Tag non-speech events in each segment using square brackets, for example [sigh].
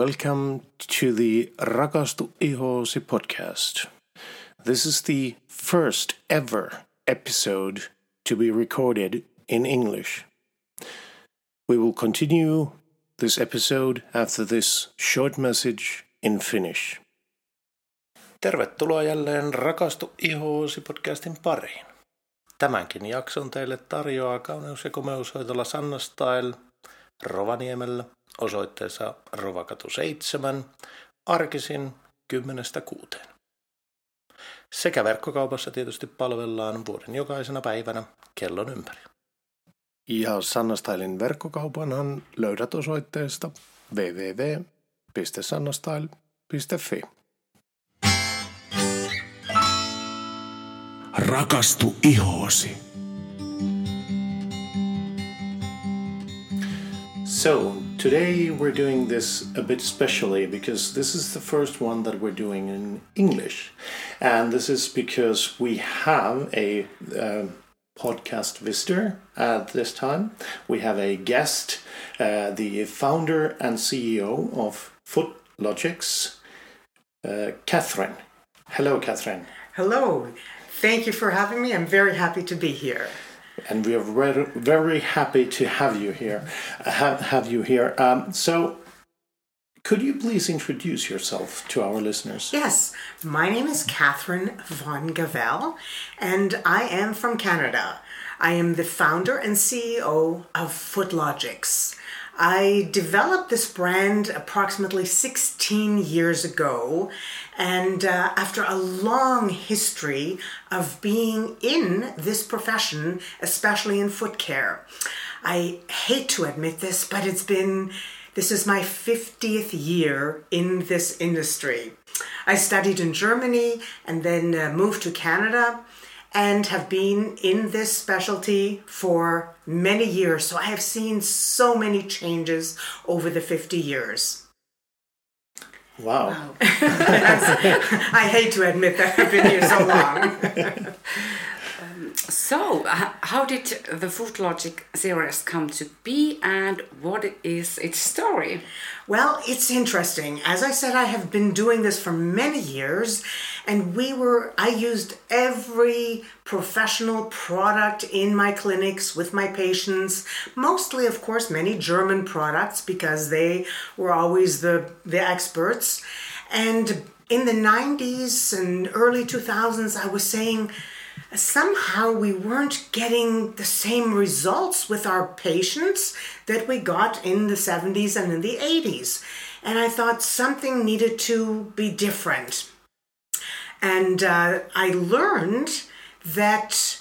Welcome to the Rakastu Ihoosi podcast. This is the first ever episode to be recorded in English. We will continue this episode after this short message in Finnish. Tervetuloa jälleen Rakastu ihoosi podcastin pariin. Tämänkin jakson teille tarjoaa kauneus- ja komeushoitola Sanna Style Rovaniemellä osoitteessa Rovakatu 7 arkisin 10.6. Sekä verkkokaupassa tietysti palvellaan vuoden jokaisena päivänä kellon ympäri. Ja Sannastylin verkkokaupanhan löydät osoitteesta www.sannastyle.fi. Rakastu ihoosi. So, today we're doing this a bit specially because this is the first one that we're doing in English. And this is because we have a uh, podcast visitor at this time. We have a guest, uh, the founder and CEO of Foot Logics, uh, Katharin. Hello, Katharin. Hello. Thank you for having me. I'm very happy to be here. And we are very, very happy to have you here. uh, Have, have you here. Um, so, could you please introduce yourself to our listeners? Yes, my name is Katharin Von Gavel, and I am from Canada. I am the founder and CEO of Footlogix. I developed this brand approximately 16 years ago, and uh, after a long history of being in this profession, especially in foot care. I hate to admit this, but it's been this is my 50th year in this industry. I studied in Germany and then uh, moved to Canada and have been in this specialty for many years. So I have seen so many changes over the 50 years. Wow. [laughs] I hate to admit that I've been here so long. [laughs] So, h- how did the Footlogix series come to be and what is its story? Well, it's interesting. As I said, I have been doing this for many years, and we were, I used every professional product in my clinics with my patients, mostly, of course, many German products because they were always the, the experts. And in the 90s and early 2000s, I was saying, somehow we weren't getting the same results with our patients that we got in the 70s and in the 80s. And I thought something needed to be different. And uh, I learned that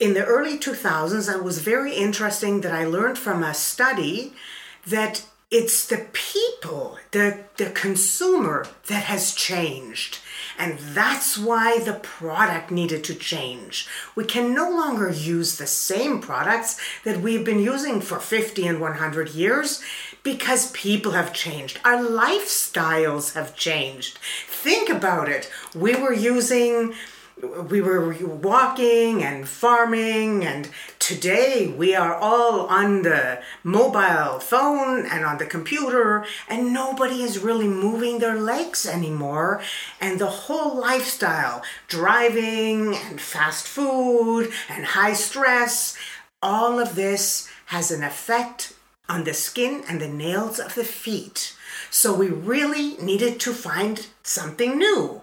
in the early 2000s, it was very interesting that I learned from a study that it's the people, the, the consumer that has changed. And that's why the product needed to change. We can no longer use the same products that we've been using for 50 and 100 years because people have changed. Our lifestyles have changed. Think about it. We were using we were walking and farming and today we are all on the mobile phone and on the computer and nobody is really moving their legs anymore. And the whole lifestyle driving and fast food and high stress all of this has an effect on the skin and the nails of the feet. So we really needed to find something new.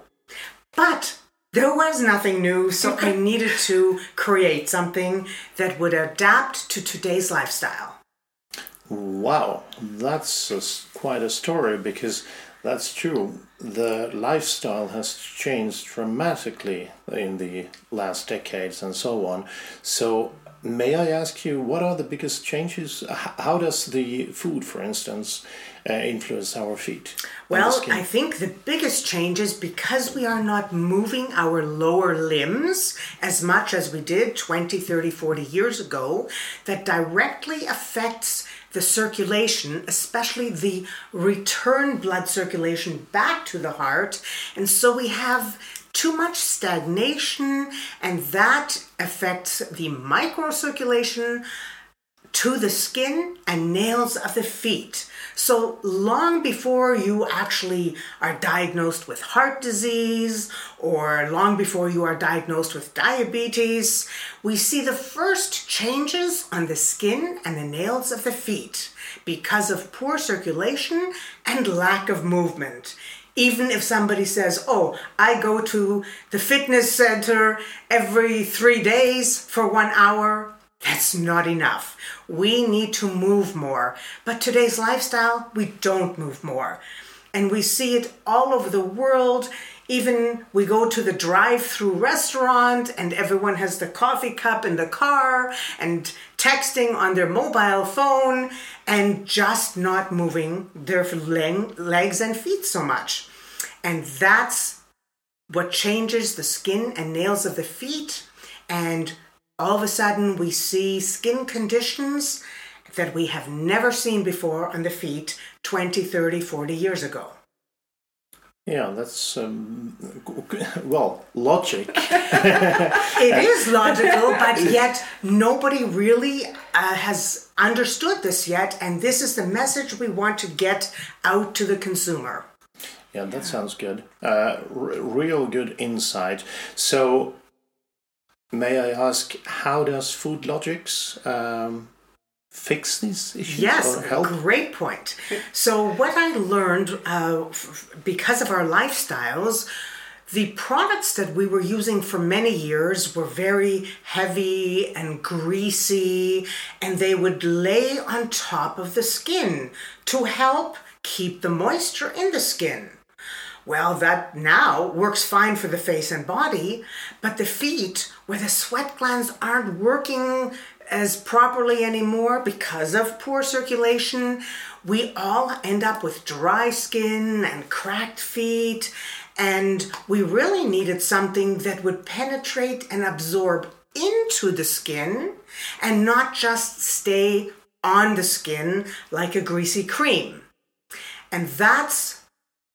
But there was nothing new, so I needed to create something that would adapt to today's lifestyle. Wow, that's a s quite a story because that's true. The lifestyle has changed dramatically in the last decades and so on. So, may I ask you, what are the biggest changes? How does the food, for instance, uh, influence our feet? Well. I think the biggest change is because we are not moving our lower limbs as much as we did 20, 30, 40 years ago, that directly affects the circulation, especially the return blood circulation back to the heart. And so we have too much stagnation, and that affects the microcirculation to the skin and nails of the feet. So long before you actually are diagnosed with heart disease or long before you are diagnosed with diabetes, we see the first changes on the skin and the nails of the feet because of poor circulation and lack of movement. Even if somebody says, Oh, I go to the fitness center every three days for one hour, that's not enough. We need to move more. But today's lifestyle, we don't move more. And we see it all over the world. Even we go to the drive through restaurant and everyone has the coffee cup in the car and texting on their mobile phone and just not moving their legs and feet so much. And that's what changes the skin and nails of the feet and all of a sudden we see skin conditions that we have never seen before on the feet 20, 30, 40 years ago. Yeah, that's um, well logic. [laughs] it is logical, but [laughs] yet nobody really uh, has understood this yet, and this is the message we want to get out to the consumer. Yeah, that sounds good. Uh, r- real good insight. So, May I ask, how does Footlogix um, fix these issues? Yes, great point. So, what I learned uh, because of our lifestyles, the products that we were using for many years were very heavy and greasy, and they would lay on top of the skin to help keep the moisture in the skin. Well, that now works fine for the face and body, but the feet, where the sweat glands aren't working as properly anymore because of poor circulation, we all end up with dry skin and cracked feet. And we really needed something that would penetrate and absorb into the skin and not just stay on the skin like a greasy cream. And that's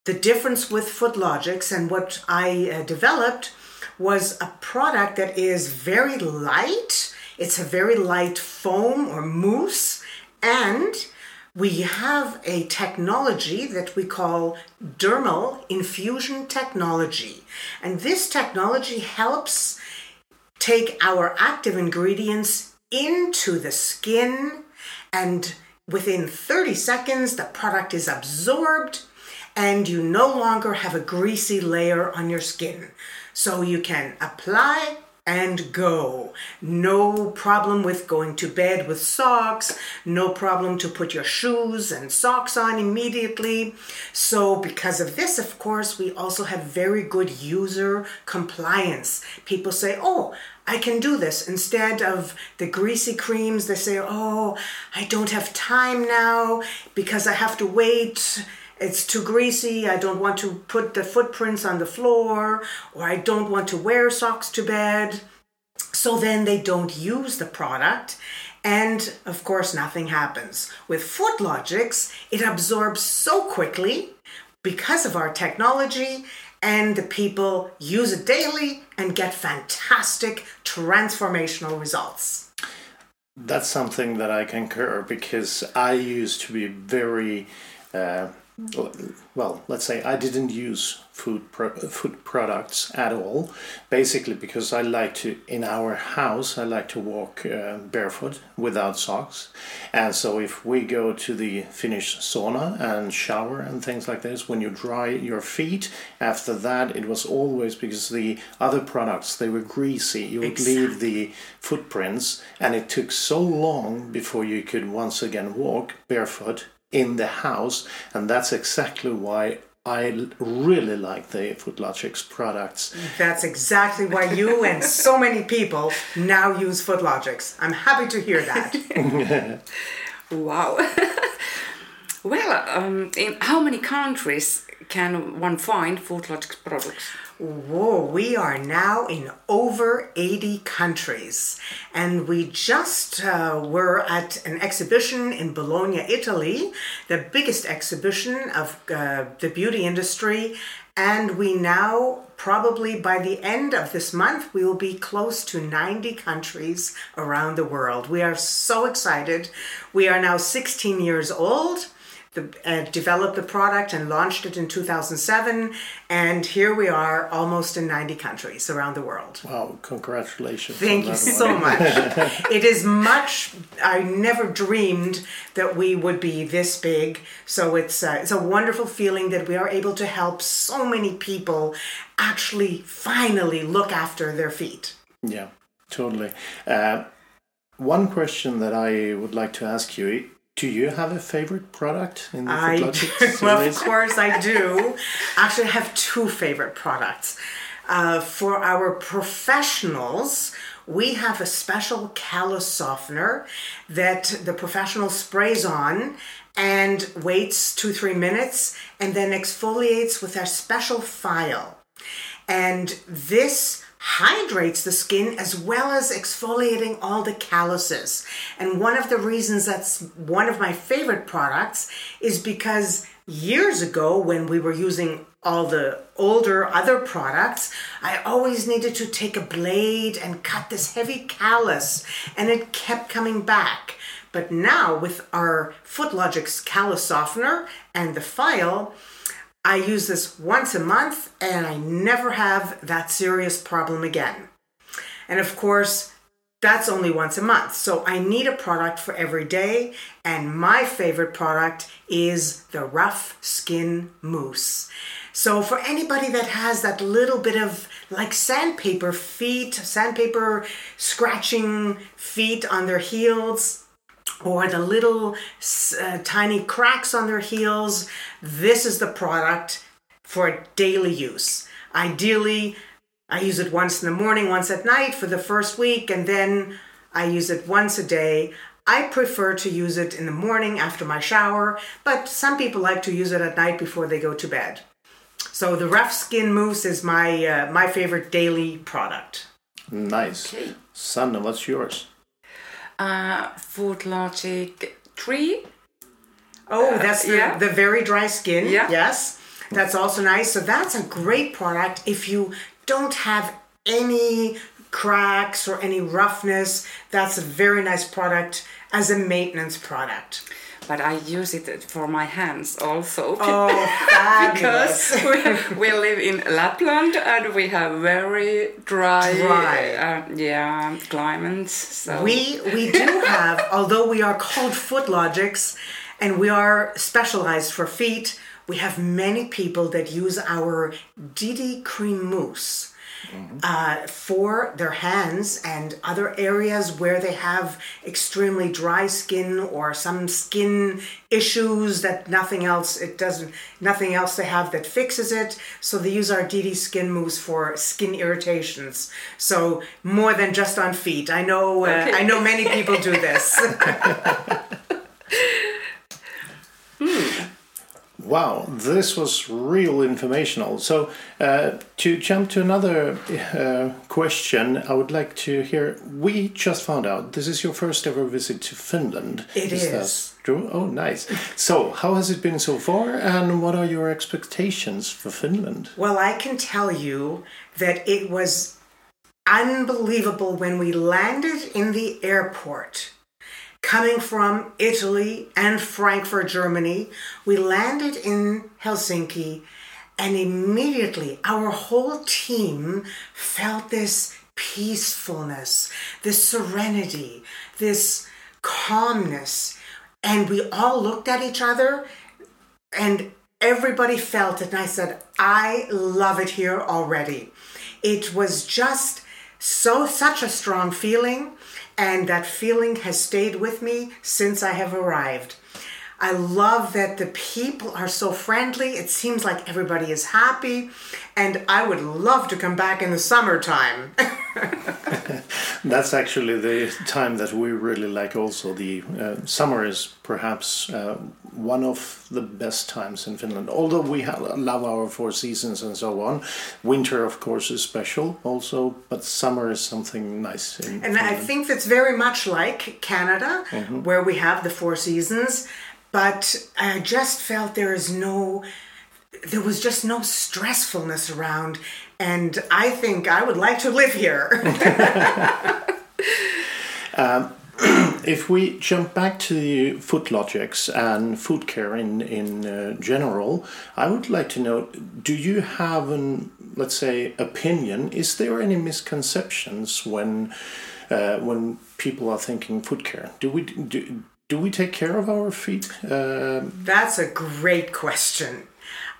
the difference with Footlogix and what I uh, developed was a product that is very light. It's a very light foam or mousse, and we have a technology that we call dermal infusion technology. And this technology helps take our active ingredients into the skin, and within 30 seconds, the product is absorbed and you no longer have a greasy layer on your skin. So you can apply and go. No problem with going to bed with socks, no problem to put your shoes and socks on immediately. So, because of this, of course, we also have very good user compliance. People say, Oh, I can do this. Instead of the greasy creams, they say, Oh, I don't have time now because I have to wait it's too greasy, I don't want to put the footprints on the floor, or I don't want to wear socks to bed. So then they don't use the product, and of course, nothing happens. With Footlogix, it absorbs so quickly because of our technology, and the people use it daily and get fantastic transformational results. That's something that I concur because I used to be very. Uh, well, let's say I didn't use food pro- food products at all, basically because I like to in our house I like to walk uh, barefoot without socks, and so if we go to the Finnish sauna and shower and things like this, when you dry your feet, after that it was always because the other products they were greasy. You would exactly. leave the footprints, and it took so long before you could once again walk barefoot in the house, and that's exactly why I really like the Footlogix products. That's exactly why you and so many people now use Footlogix. I'm happy to hear that. [laughs] wow. [laughs] well, um, in how many countries can one find Footlogix products? Whoa, we are now in over 80 countries. And we just uh, were at an exhibition in Bologna, Italy, the biggest exhibition of uh, the beauty industry. And we now probably by the end of this month, we will be close to 90 countries around the world. We are so excited. We are now 16 years old the, uh, developed the product and launched it in 2007. And here we are almost in 90 countries around the world. Wow, congratulations. Thank you so much. [laughs] it is much, I never dreamed that we would be this big. So it's, uh, it's a wonderful feeling that we are able to help so many people actually finally look after their feet. Yeah, totally. Uh, one question that I would like to ask you do you have a favorite product in the I do. [laughs] Well, of course I do. Actually, I have two favorite products. Uh, for our professionals, we have a special callus softener that the professional sprays on and waits two, three minutes and then exfoliates with our special file. And this hydrates the skin as well as exfoliating all the calluses. And one of the reasons that's one of my favorite products is because years ago when we were using all the older other products, I always needed to take a blade and cut this heavy callus and it kept coming back. But now with our FootLogix callus softener and the file, I use this once a month and I never have that serious problem again. And of course, that's only once a month. So I need a product for every day. And my favorite product is the Rough Skin Mousse. So for anybody that has that little bit of like sandpaper feet, sandpaper scratching feet on their heels, or the little uh, tiny cracks on their heels, this is the product for daily use. Ideally, I use it once in the morning, once at night for the first week, and then I use it once a day. I prefer to use it in the morning after my shower, but some people like to use it at night before they go to bed. So the rough skin mousse is my uh, my favorite daily product. Nice. Okay. Sanna, what's yours? Uh, Logic 3. Oh, that's the, yeah. the very dry skin. Yeah. Yes. That's also nice. So that's a great product if you don't have any cracks or any roughness. That's a very nice product as a maintenance product. But I use it for my hands also. Oh, [laughs] because [laughs] we, we live in Lapland and we have very dry, Dry. Uh, yeah, climates. So We we do [laughs] have, although we are called FootLogix and we are specialized for feet, we have many people that use our DD cream mousse uh, for their hands and other areas where they have extremely dry skin or some skin issues that nothing else it doesn't nothing else they have that fixes it. So they use our DD skin mousse for skin irritations. So more than just on feet. I know uh, Okay. i know many people do this [laughs] [laughs] Wow, this was real informational. So, uh, to jump to another uh, question, I would like to hear. We just found out this is your first ever visit to Finland. It that is. true? Oh, nice. So, how has it been so far, and what are your expectations for Finland? Well, I can tell you that it was unbelievable when we landed in the airport. Coming from Italy and Frankfurt, Germany, we landed in Helsinki, and immediately our whole team felt this peacefulness, this serenity, this calmness. And we all looked at each other and everybody felt it and i said i love it here already it was just so such a strong feeling and that feeling has stayed with me since i have arrived i love that the people are so friendly it seems like everybody is happy and i would love to come back in the summertime [laughs] That's actually the time that we really like. Also, the uh, summer is perhaps uh, one of the best times in Finland. Although we love our four seasons and so on, winter, of course, is special also. But summer is something nice. In And I think that's very much like Canada, where we have the four seasons. But I just felt there is no there was just no stressfulness around. And I think I would like to live here. [laughs] [clears throat] If we jump back to Footlogix and food care in in uh, general, I would like to know: Do you have an, let's say, opinion? Is there any misconceptions when uh, when people are thinking food care? Do we do, do we take care of our feet? Uh, That's a great question.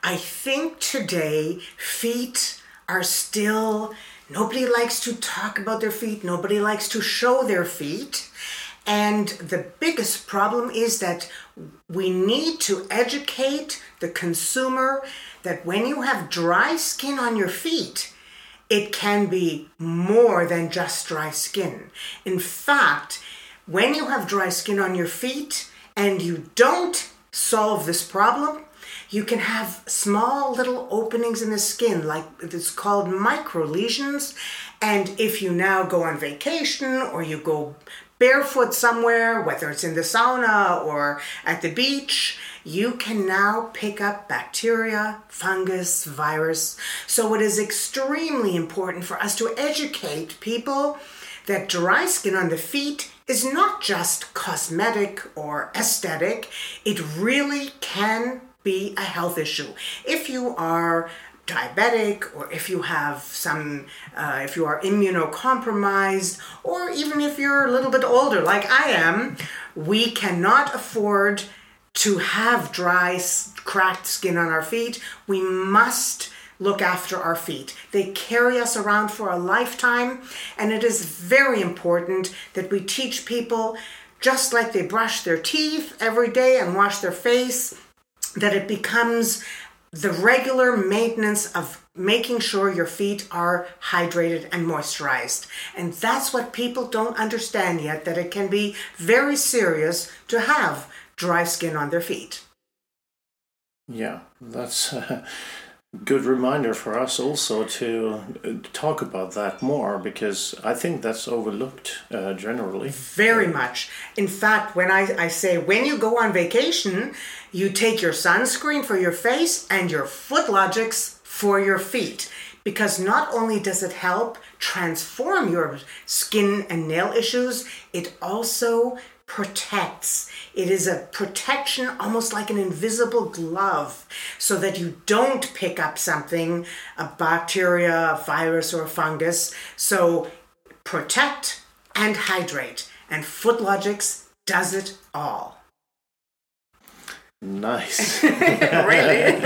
I think today feet are still nobody likes to talk about their feet, nobody likes to show their feet. And the biggest problem is that we need to educate the consumer that when you have dry skin on your feet, it can be more than just dry skin. In fact, when you have dry skin on your feet and you don't solve this problem, you can have small little openings in the skin, like it's called micro lesions. And if you now go on vacation or you go barefoot somewhere, whether it's in the sauna or at the beach, you can now pick up bacteria, fungus, virus. So it is extremely important for us to educate people that dry skin on the feet is not just cosmetic or aesthetic, it really can be a health issue. If you are diabetic or if you have some uh, if you are immunocompromised or even if you're a little bit older like i am we cannot afford to have dry cracked skin on our feet we must look after our feet they carry us around for a lifetime and it is very important that we teach people just like they brush their teeth every day and wash their face that it becomes the regular maintenance of making sure your feet are hydrated and moisturized. And that's what people don't understand yet that it can be very serious to have dry skin on their feet. yeah, that's a [laughs] good reminder for us also to uh, talk about that more because I think that's overlooked uh, generally. Very much. In fact, when I, I say when you go on vacation, you take your sunscreen for your face and your Footlogix for your feet. Because not only does it help transform your skin and nail issues, it also protects. It is a protection almost like an invisible glove so that you don't pick up something, a bacteria, a virus, or a fungus. So protect and hydrate. And Footlogix does it all. Nice. [laughs] [laughs] really?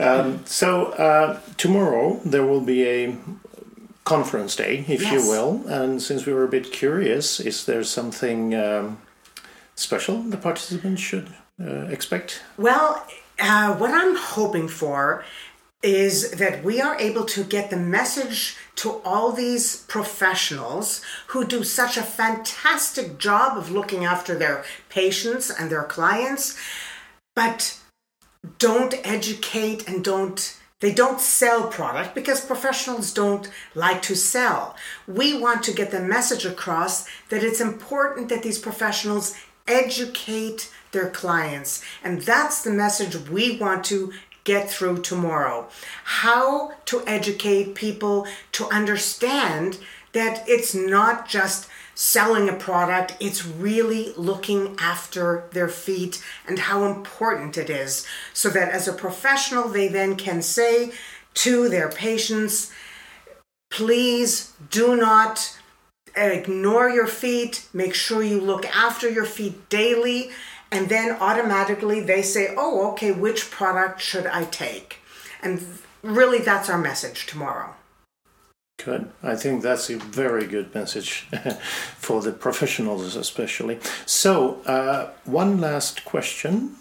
Um, so uh, tomorrow there will be a conference day, if Yes. you will. And since we were a bit curious, is there something um, special the participants should uh, expect? Well, uh, what I'm hoping for is that we are able to get the message to all these professionals who do such a fantastic job of looking after their patients and their clients, but don't educate and don't they don't sell product because professionals don't like to sell. We want to get the message across that it's important that these professionals educate their clients. And that's the message we want to get through tomorrow. How to educate people to understand that it's not just selling a product, it's really looking after their feet and how important it is. So that as a professional, they then can say to their patients, please do not ignore your feet, make sure you look after your feet daily, and then automatically they say, oh, okay, which product should I take? And really, that's our message tomorrow. Good. I think that's a very good message [laughs] for the professionals, especially. So, uh, one last question.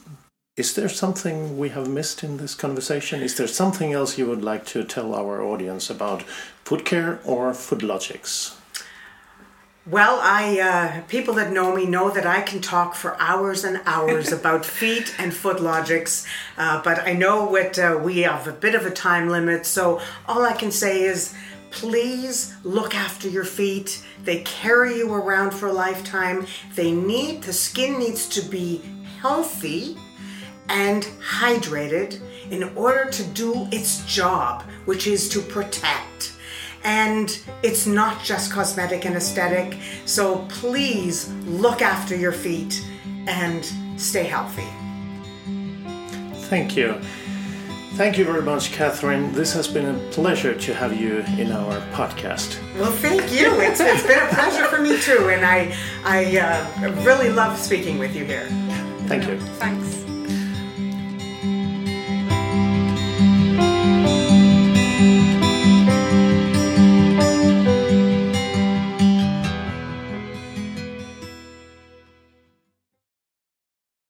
Is there something we have missed in this conversation? Is there something else you would like to tell our audience about food care or Footlogix? Well, I uh, people that know me know that I can talk for hours and hours [laughs] about feet and Footlogix, uh, but I know what uh, we have a bit of a time limit. So all I can say is, please look after your feet. They carry you around for a lifetime. They need the skin needs to be healthy, and hydrated in order to do its job, which is to protect. And it's not just cosmetic and aesthetic, so please look after your feet and stay healthy. Thank you. Thank you very much, Katharin. This has been a pleasure to have you in our podcast. Well, thank you. It's, it's been a pleasure for me too, and I, I uh, really love speaking with you here. Thank you. Thanks.